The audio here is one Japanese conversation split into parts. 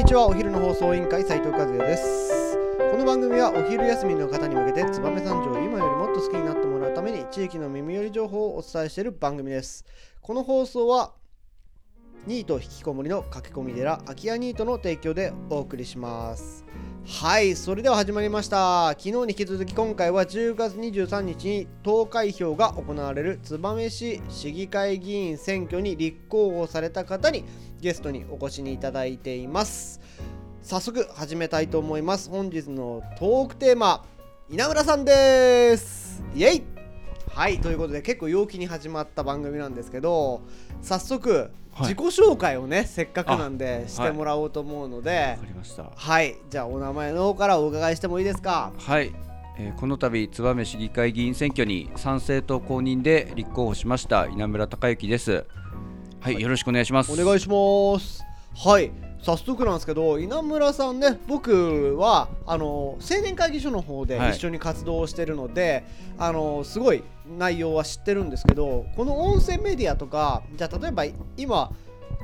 にちは。お昼の放送委員会斉藤和也です。この番組はお昼休みの方に向けて燕三条を今よりもっと好きになってもらうために地域の耳寄り情報をお伝えしている番組です。この放送はニート引きこもりの駆け込み寺空き家ニートの提供でお送りします。はいそれでは始まりました。昨日に引き続き今回は10月23日に投開票が行われる燕市市議会議員選挙に立候補された方にゲストにお越しにいただいています。早速始めたいと思います。本日のトークテーマ稲村さんです。イエイ。はいということで結構陽気に始まった番組なんですけど早速自己紹介をね、せっかくなんでしてもらおうと思うので、わかりました。はい。じゃあお名前の方からお伺いしてもいいですか？はい、えーこの度燕市議会議員選挙に参政党公認で立候補しました稲村孝之ですはい、よろしくお願いします。お願いします。はい。早速なんですけど稲村さんね僕はあの青年会議所の方ではい。一緒に活動をしてるので、あのすごい内容は知ってるんですけどこの音声メディアとかじゃあ例えば今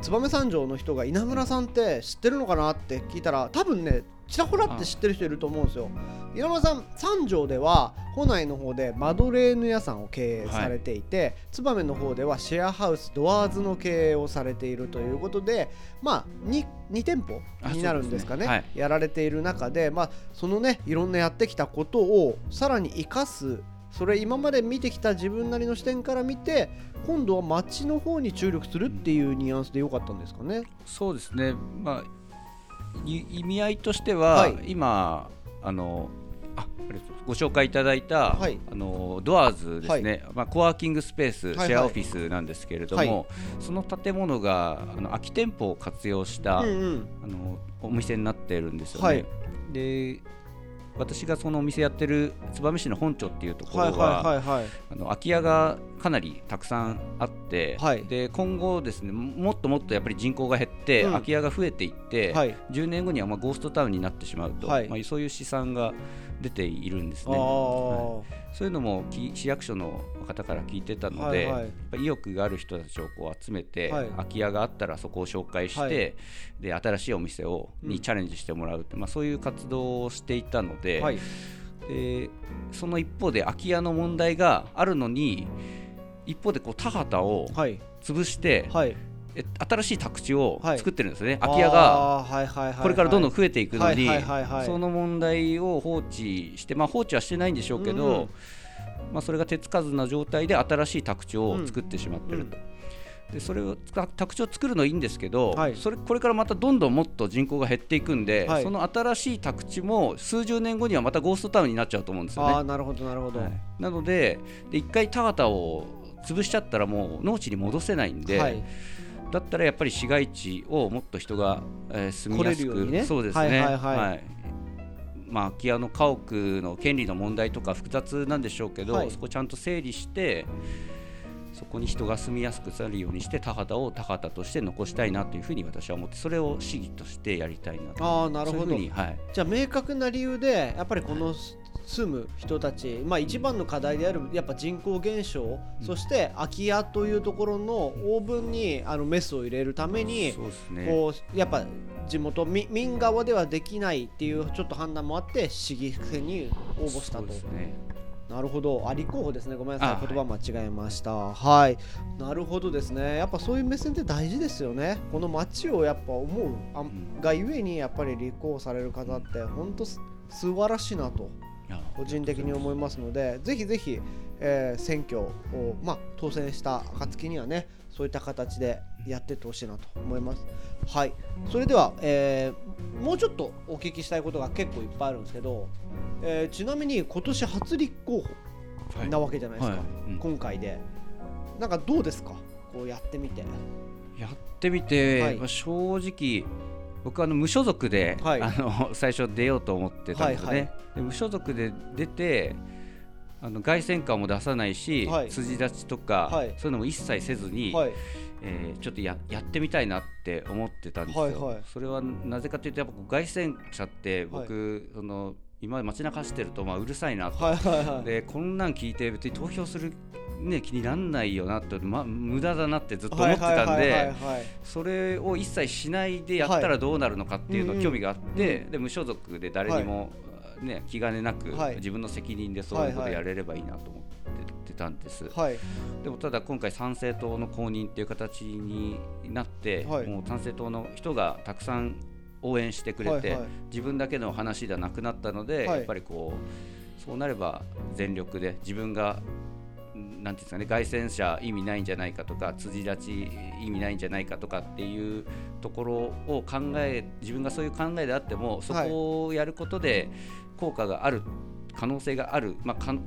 燕三条の人が稲村さんって知ってるのかなって聞いたら多分ねちらほらって知ってる人いると思うんですよ。稲村さん三条では保内の方でマドレーヌ屋さんを経営されていて、燕の方ではシェアハウスドアーズの経営をされているということでまあ 2, 2店舗になるんですかね。ね。はい。やられている中で、まあ、そのねいろんなやってきたことをさらに生かすそれ今まで見てきた自分なりの視点から見て今度は街の方に注力するっていうニュアンスでよかったんですかね。そうですね。まあい意味合いとしては、はい。今あのあご紹介いただいた、はい。あのドアーズですね、まあ、コワーキングスペース、はいはい。シェアオフィスなんですけれども、はい。その建物があの空き店舗を活用した、うんうん。あのお店になってるんですよね。はい。で私がそのお店やってる燕市の本町っていうとこはいろは,、はいはいはい。あの空き家がかなりたくさんあって、はい。で今後ですねもっともっとやっぱり人口が減って、うん。空き家が増えていって、はい。10年後にはまあゴーストタウンになってしまうと、はい。まあ、そういう試算が出ているんですね。そういうのもき市役所の方から聞いてたので、はいはい。意欲がある人たちをこう集めて、はい。空き家があったらそこを紹介して、はい。で新しいお店をうんにチャレンジしてもらうって、まあ、そういう活動をしていたので,、はい。でその一方で空き家の問題があるのに一方でこう田畑をはい。潰して、はい。え新しい宅地をはい。作ってるんですよね、空き家がこれからどんどん増えていくのに、その問題を放置して、まあ、放置はしてないんでしょうけど、うんまあ、それが手つかずな状態で新しい宅地を作ってしまってると。でそれをた宅地を作るのはいいんですけど、はい。それこれからまたどんどんもっと人口が減っていくんで、はい。その新しい宅地も数十年後にはまたゴーストタウンになっちゃうと思うんですよね。なるほどなるほど。はい。なのでで一回田畑を潰しちゃったらもう農地に戻せないんで、はい。だったらやっぱり市街地をもっと人が、えー住みやすく、来れるようにね。そうですね、はいはいはい。まあ、空き家の家屋の権利の問題とか複雑なんでしょうけど、はい。そこちゃんと整理してそこに人が住みやすくなるようにして田畑を田畑として残したいなというふうに私は思ってそれを市議としてやりたいなと。ああなるほど。はい、じゃあ明確な理由でやっぱりこの住む人たち、まあ、一番の課題であるやっぱ人口減少、そして空き家というところのオーブンにあのメスを入れるためにそうですね。こうやっぱ地元民民側ではできないっていうちょっと判断もあって市議選に応募したと。ですね。なるほど、あ立候補ですね、ごめんなさい、あ言葉間違えました。はい、なるほどですね、やっぱそういう目線って大事ですよね、この街をやっぱ思うあん。がゆえに、やっぱり立候補される方って、本当す素晴らしいなと、個人的に思いますので、ぜひぜひ、えー選挙を、まあ、当選した暁にはね、そういった形でやっていってほしいなと思います。はい、それでは、えーもうちょっとお聞きしたいことが結構いっぱいあるんですけど、えーちなみに今年初立候補はい。なわけじゃないですか、はい。うん。今回で。なんかどうですか？こうやってみて。やってみて、はい。まあ正直僕あの無所属で、はい。あの最初出ようと思ってたんですね、はいはい。で無所属で出てあの凱旋感も出さないし、はい。筋立ちとか、はい。そういうのも一切せずに、はい。えーちょっとややってみたいなって思ってたんですよ、はいはい。それはなぜかというとやっぱ凱旋者って僕、その今街中走ってるとまあうるさいなと、はいはいはい。でこんなん聞いて別に投票する、ね、気になんないよなって、ま、無駄だなってずっと思ってたんではいそれを一切しないでやったらどうなるのかっていうのはい興味があって、うんで無所属で誰にも、ね、気兼ねなく、はい。自分の責任でそういうことやれればいいなと思ってたんです。はいでもただ今回参政党の公認っていう形になって、はい。もう参政党の人がたくさん応援してくれて、はいはい。自分だけの話ではなくなったので、はい。やっぱりこうそうなれば全力で自分がんなんていうんですかね凱旋者意味ないんじゃないかとか辻立ち意味ないんじゃないかとかっていうところを考え自分がそういう考えであってもそこをやることで効果がある可能性がある、まあ、かん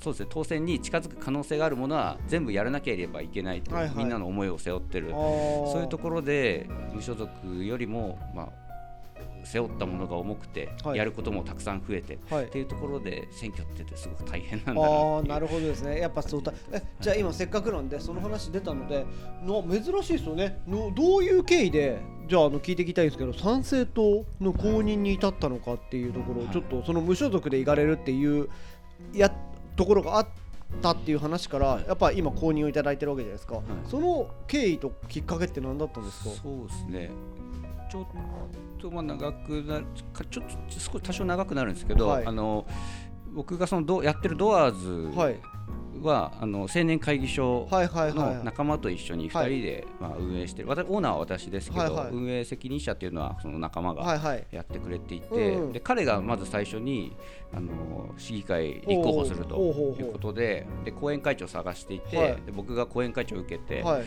そうですね当選に近づく可能性があるものは全部やらなければいけないと、はいはい。みんなの思いを背負ってる。そそういうところで無所属よりも、まあ、背負ったものが重くて、はい。やることもたくさん増えてはい。っていうところで選挙ってすごく大変なんだなあなるほどですね。やっぱそうだえじゃあ今せっかくなんでその話出たのでの珍しいですよね。のどういう経緯でじゃああの聞いていきたいんですけど参政党の公認に至ったのかっていうところちょっとその無所属で行かれるっていうやところがあったっていう話からやっぱ今公認をいただいてるわけじゃないですか、い。その経緯ときっかけって何だったんですか？そうですねちょっとまあ長くなるかちょっと少し多少長くなるんですけど、はい。あの僕がそのどやってるドアーズはあの青年会議所のはい仲間と一緒に2人で、まあ、運営してる。私オーナーは私ですけど、はいはい。運営責任者っていうのはその仲間がやってくれていて、で彼がまず最初にあの市議会立候補するということでで後援会長を探していて、はい。で僕が後援会長を受けて、はい。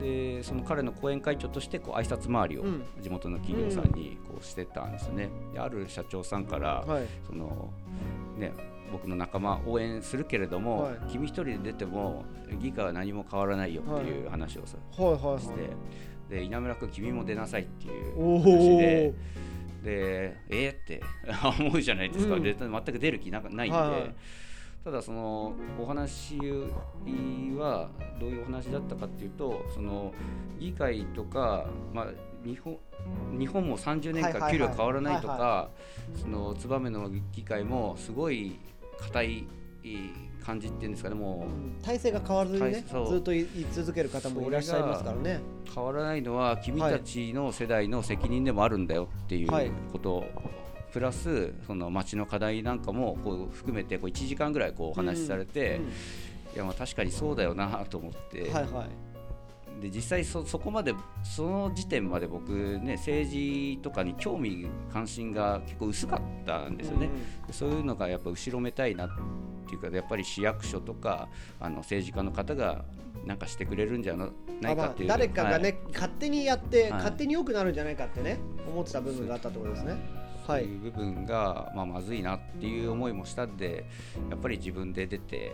でその彼の後援会長としてこう挨拶回りをうん。地元の企業さんにこうしてたんですね。である社長さんから、はい。そのね僕の仲間応援するけれども、はい。君一人で出ても議会は何も変わらないよってい。う話をさ、はいはいはい。してで稲村君君も出なさいっていうお話でお。でえー、って 思うじゃないですか、うん。で全く出る気なないんで、はいはい。ただそのお話はどういうお話だったかっていうとその議会とか、まあ、日本日本も30年間給料変わらないとはいかその燕の議会もすごい硬い感じっていうんですかねもう。体制が変わらずにねずっと言い続ける方もいらっしゃいますからね。変わらないのは君たちの世代の責任でもあるんだよっていうはい。こと、プラスその町の課題なんかもこう含めてこう1時間ぐらいこうお話しされて、うん。いやまあ確かにそうだよなと思って、はいはいで実際そそこまでその時点まで僕ね政治とかに興味関心が結構薄かったんですよね、でそういうのがやっぱ後ろめたいなっていうかやっぱり市役所とかあの政治家の方がなんかしてくれるんじゃなないかっていう、あまあ誰かがね、はい。勝手にやって、はい。勝手に良くなるんじゃないかってね思ってた部分があったってことですね。はい。そういう部分が、まあ、まずいなっていう思いもしたんでやっぱり自分で出て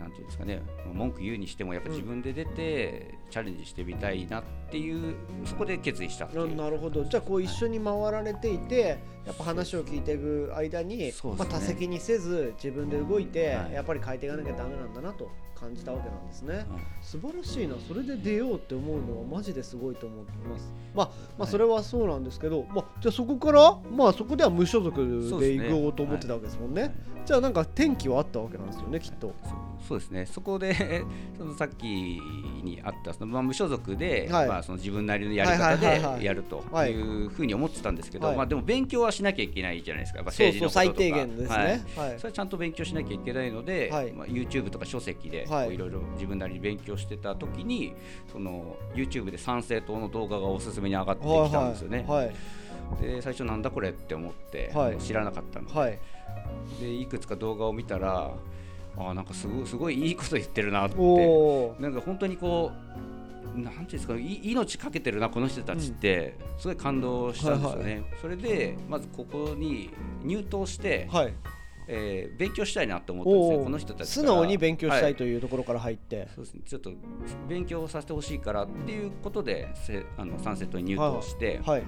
なんていうんですかね文句言うにしてもやっぱ自分で出てチャレンジしてみたいなっていうそこで決意した。ななるほど。じゃあこう一緒に回られていて、やっぱ話を聞いていく間に、ね。まあ、多責にせず自分で動いて、はい。やっぱり変えていかなきゃダメなんだなと感じたわけなんですね、はい。素晴らしいな。それで出ようって思うのはマジですごいと思ってます。まあ、まあ、はいそれはそうなんですけど、まあ、じゃあそこからまあそこでは無所属で行こうと思ってたわけですもんね。はい。じゃあなんか転機はあったわけなんですよねきっとそうですね。そこでそのさっきにあったその、まあ、無所属で、はい。まあ、その自分なりのやり方でやるとはいい。うふうに思ってたんですけど、はい。まあ、でも勉強はしなきゃいけないじゃないですか。政治のこととか。最低限ですね。はい。それはちゃんと勉強しなきゃいけないので、はい。まあ、YouTube とか書籍でい。ろいろ自分なりに勉強してた時にその YouTube で参政党の動画がおすすめに上がってきたんですよね。はいで最初なんだこれって思って、はい。知らなかったんではい。でいくつか動画を見たらあーなんかすごいすごいいいこと言ってるなって。なんか本当にこうなんていうんですかい命かけてるなこの人たちって、すごい感動したんですよね、それでまずここに入党して、はい。えー勉強したいなと思ったんですおー。よこの人たち素直に勉強したはい。というところから入って、そうですね、ちょっと勉強させてほしいからっていうことでせあのサンセットに入党して、はい、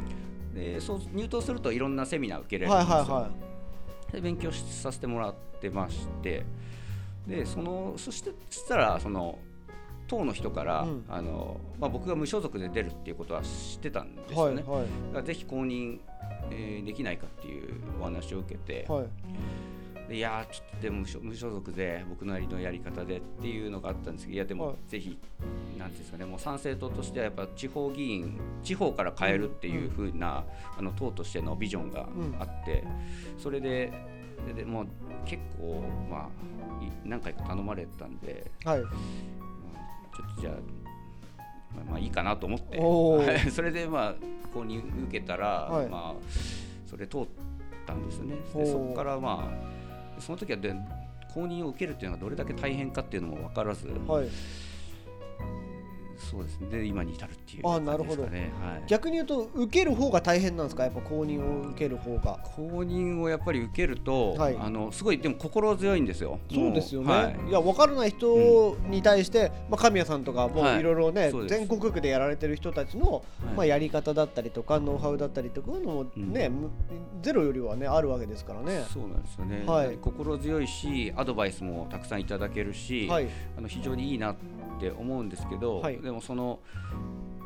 でそう入党するといろんなセミナー受けれるんはいですよ、はいはで勉強しさせてもらってましてでそのそしてそしたらその党の人から、うん。あのまあ、僕が無所属で出るっていうことは知ってたんですいはいよね、だからぜひ公認えーできないかっていうお話を受けて、はい。でいやーちょっとでも無所属で僕なりのやり方でっていうのがあったんですけどいやではい。もぜひ、なんですかねもう参政党としてはやっぱ地方議員地方から変えるっていう風な、あの党としてのビジョンがあって、それでででもう結構まあい何回か頼まれたんで、はい。まあちょっとじゃあまあまあいいかなと思って。それでまあ購入受けたら、はい。まあそれ通ったんですよね。でそこからまあその時はで公認を受けるっていうのがどれだけ大変かっていうのも分からず、はいそうですね。で今に至るっていうあ感じなるほど。ですかね、はい、逆に言うと受ける方が大変なんですか？やっぱ公認を受ける方が。公認をやっぱり受けると、はい。あのすごいでも心強いんですよ。そうですよね、はい。い、や分からない人に対して、まあ、神谷さんとかもい。いろいろね、全国区でやられてる人たちの、はい。まあ、やり方だったりとかノウハウだったりとかのもね、むゼロよりはねあるわけですからね。そうなんですよね、はい。心強いしアドバイスもたくさんいただけるし、はい。あの非常にいいなって思うんですけど、はい。でもその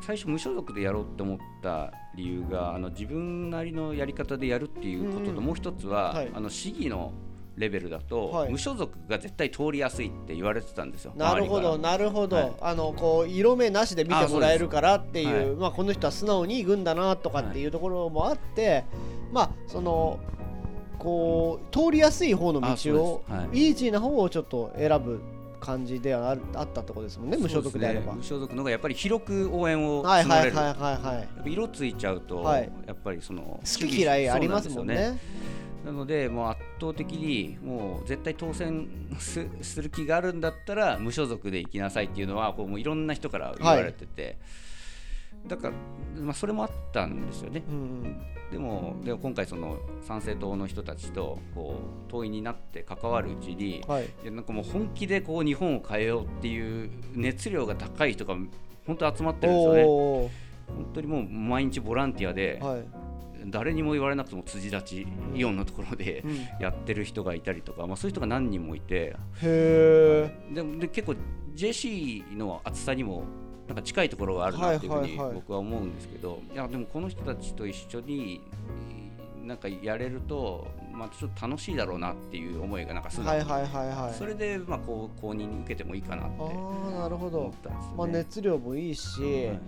最初無所属でやろうって思った理由があの自分なりのやり方でやるっていうことと、うん。もう一つは、はい。あの市議のレベルだと、はい。無所属が絶対通りやすいって言われてたんですよ。なるほどなるほど、はい。あのこう色目なしで見てもらえるからっていうあそうです。まあ、この人は素直に行くんだなとかっていうところもあって、まあそのこう通りやすい方の道を、イージーな方をちょっと選ぶ感じではあったところですもんね無所属であれば。ね無所属の方がやっぱり広く応援をはい募れる、はいはい。はい。色ついちゃうと、はい。やっぱりその好き嫌いありますもんね。なのでもう圧倒的にもう絶対当選すする気があるんだったら無所属で行きなさいっていうのはこうもういろんな人から言われてて、だから、まあ、それもあったんですよね。うんでもでも今回その参政党の人たちとこう党員になって関わるうちに、なんかもう本気でこう日本を変えようっていう熱量が高い人が本当集まってるんですよね。お本当にもう毎日ボランティアで、ーはい。誰にも言われなくても辻立ちイオンのところでうん。やってる人がいたりとか、まあ、そういう人が何人もいて。へえでで結構 JC の厚さにもなんか近いところがあるなっていうふうにはいはいはい。僕は思うんですけど、いやでもこの人たちと一緒になんかやれると、まあ、ちょっと楽しいだろうなっていう思いがなんかするなはいはいはいはい。それでまあこう公認に受けてもいいかなってああなるほ思どっ、たんです。まあ、熱量もいいし、はい。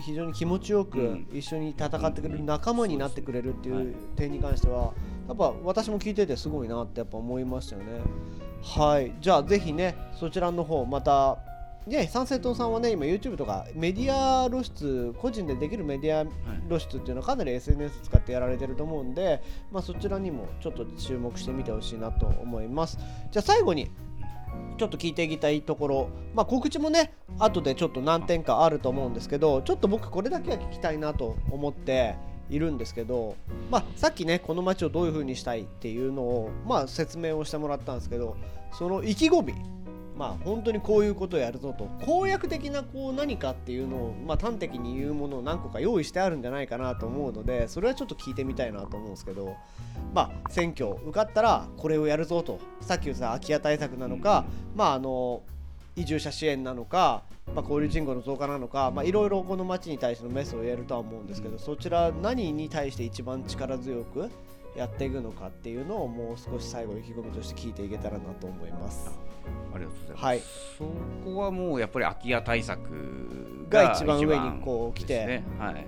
非常に気持ちよくうん。一緒に戦ってくれる仲間になってくれるっていう点に関してはやっぱ私も聞いててすごいなってやっぱ思いましたよね。はい。じゃあぜひねそちらの方またね、三政党さんはね今 YouTube とかメディア露出個人でできるメディア露出っていうのはかなり SNS 使ってやられてると思うんで、まあ、そちらにもちょっと注目してみてほしいなと思います。じゃあ最後にちょっと聞いていきたいところ、まあ、告知もね後でちょっと何点かあると思うんですけどちょっと僕これだけは聞きたいなと思っているんですけど、まあ、さっきねこの街をどういう風にしたいっていうのを、まあ、説明をしてもらったんですけどその意気込みまあ本当にこういうことをやるぞと。公約的なこう何かっていうのを、まあ、端的に言うものを何個か用意してあるんじゃないかなと思うのでそれはちょっと聞いてみたいなと思うんですけど。まあ選挙受かったらこれをやるぞと。さっき言った空き家対策なのか、まああの移住者支援なのか、まあ、交流人口の増加なのかまあいろいろこの町に対してのメスをやるとは思うんですけど、そちら何に対して一番力強くやっていくのかっていうのをもう少し最後意気込みとして聞いていけたらなと思います。ありがとうございます。はいそこはもうやっぱり空き家対策が一番上にこう来てねはい。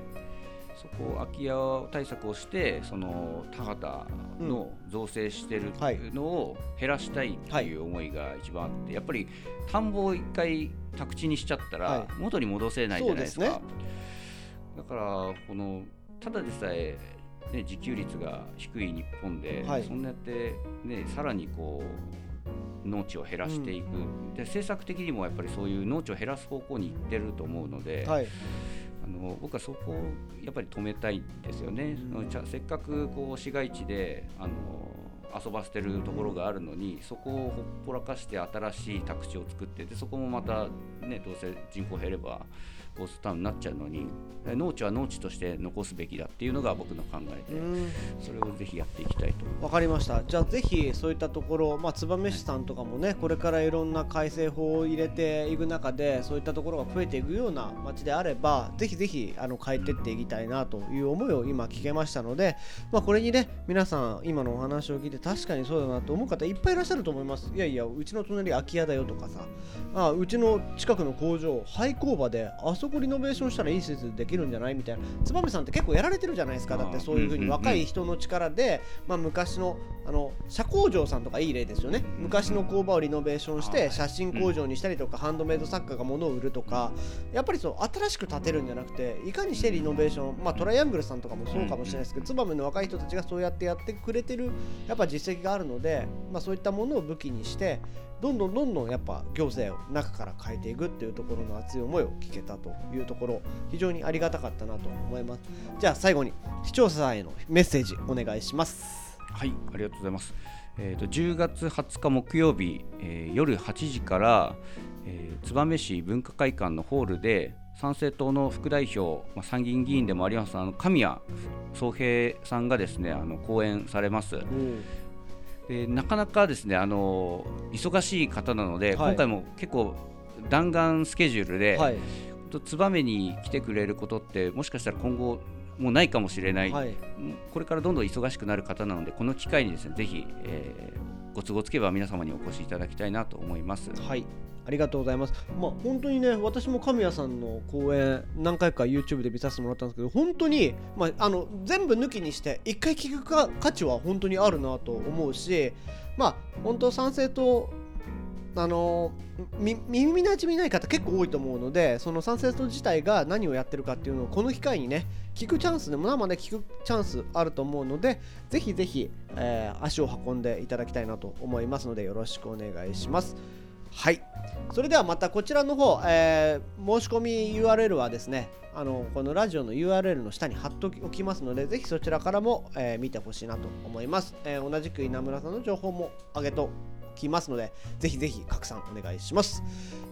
そこ空き家対策をしてその田畑の造成してるはいのを減らしたいっていう思いが一番あって、やっぱり田んぼを一回宅地にしちゃったはいら元に戻せないじゃないですか。そうですだからこのただでさえね、自給率が低い日本で、はいそんなやって、ね、さらにこう農地を減らしていく、で政策的にもやっぱりそういう農地を減らす方向に行ってると思うので、はい。あの僕はそこをやっぱり止めたいんですよね。そのちゃせっかくこう市街地であの遊ばせてるところがあるのにそこをほっぽらかして新しい宅地を作ってでそこもまた、ね、どうせ人口減ればゴーストタウンになっちゃうのにえ農地は農地として残すべきだっていうのが僕の考えでうん。それをぜひやっていきたいとわかりました。じゃあぜひそういったところ、まあ、燕市さんとかもねこれからいろんな改正法を入れていく中でそういったところが増えていくような街であればぜひぜひあの変えてっていきたいなという思いを今聞けましたので、まあ、これにね皆さん今のお話を聞いて確かにそうだなと思う方いっぱいいらっしゃると思います。いやいやうちの隣空き家だよとかさあうちの近くの工場廃工場であそこリノベーションしたらいい施設できるんじゃない？みたいな。燕さんって結構やられてるじゃないですか。だってそういうふうに若い人の力で、まあ、昔のあの社工場さんとかいい例ですよね。昔の工場をリノベーションしてはい。写真工場にしたりとかハンドメイド作家が物を売るとかやっぱりそう新しく建てるんじゃなくていかにしてリノベーションまあトライアングルさんとかもそうかもしれないですけど燕の若い人たちがそうやってやってくれてるやっぱ実績があるので、まあ、そういったものを武器にしてどんどんどんどんやっぱ行政を中から変えていくっていうところの熱い思いを聞けたというところ非常にありがたかったなと思います。じゃあ最後に視聴者さんへのメッセージお願いします。はいありがとうございます、えー、と10月20日木曜日、えー夜8時から、えー燕市文化会館のホールで参政党の副代表、まあ、参議院議員でもありますあの神谷宗平さんがですねあの講演されますでなかなかですねあの忙しい方なので、はい。今回も結構弾丸スケジュールで、はい。燕に来てくれることってもしかしたら今後もうないかもしれない、はい。これからどんどん忙しくなる方なのでこの機会にですねぜひ、えーご都合つけば皆様にお越しいただきたいなと思います。はいありがとうございます。まあ本当にね私も神谷さんの講演何回か YouTube で見させてもらったんですけど本当にまああの全部抜きにして一回聞くか価値は本当にあるなと思うしまあ本当賛成とあの耳なじみない方結構多いと思うのでそのサンセット自体が何をやってるかっていうのをこの機会にね聞くチャンスでも生で聞くチャンスあると思うのでぜひぜひ、えー足を運んでいただきたいなと思いますのでよろしくお願いします。はい。それではまたこちらの方、えー申し込み URL はですねあのこのラジオの URL の下に貼っておきますのでぜひそちらからも、えー見てほしいなと思います、えー同じく稲村さんの情報も上げときますのでぜひぜひ拡散お願いします。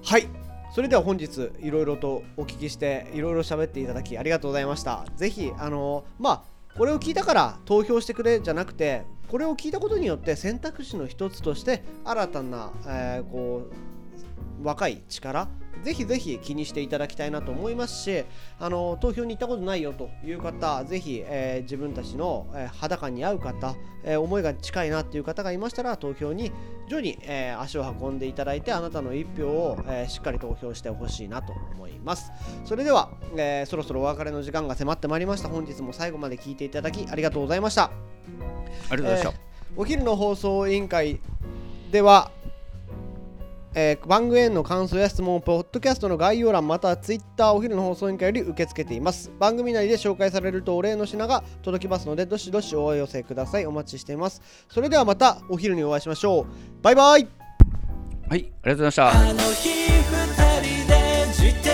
はい。それでは本日いろいろとお聞きしていろいろ喋っていただきありがとうございました。ぜひあのまあこれを聞いたから投票してくれじゃなくてこれを聞いたことによって選択肢の一つとして新たな、えーこう若い力ぜひぜひ気にしていただきたいなと思いますしあの投票に行ったことないよという方ぜひ、えー自分たちの、えー肌感に合う方、えー思いが近いなっていう方がいましたら投票に徐々に、えー足を運んでいただいてあなたの一票を、えーしっかり投票してほしいなと思います。それでは、えーそろそろお別れの時間が迫ってまいりました。本日も最後まで聞いていただきありがとうございました。ありがとうございました。えーお昼の放送委員会では、えー番組への感想や質問をポッドキャストの概要欄またはツイッターお昼の放送委員会より受け付けています。番組内で紹介されるとお礼の品が届きますのでどしどしお寄せください。お待ちしています。それではまたお昼にお会いしましょう。バイバイ。はい、ありがとうございました。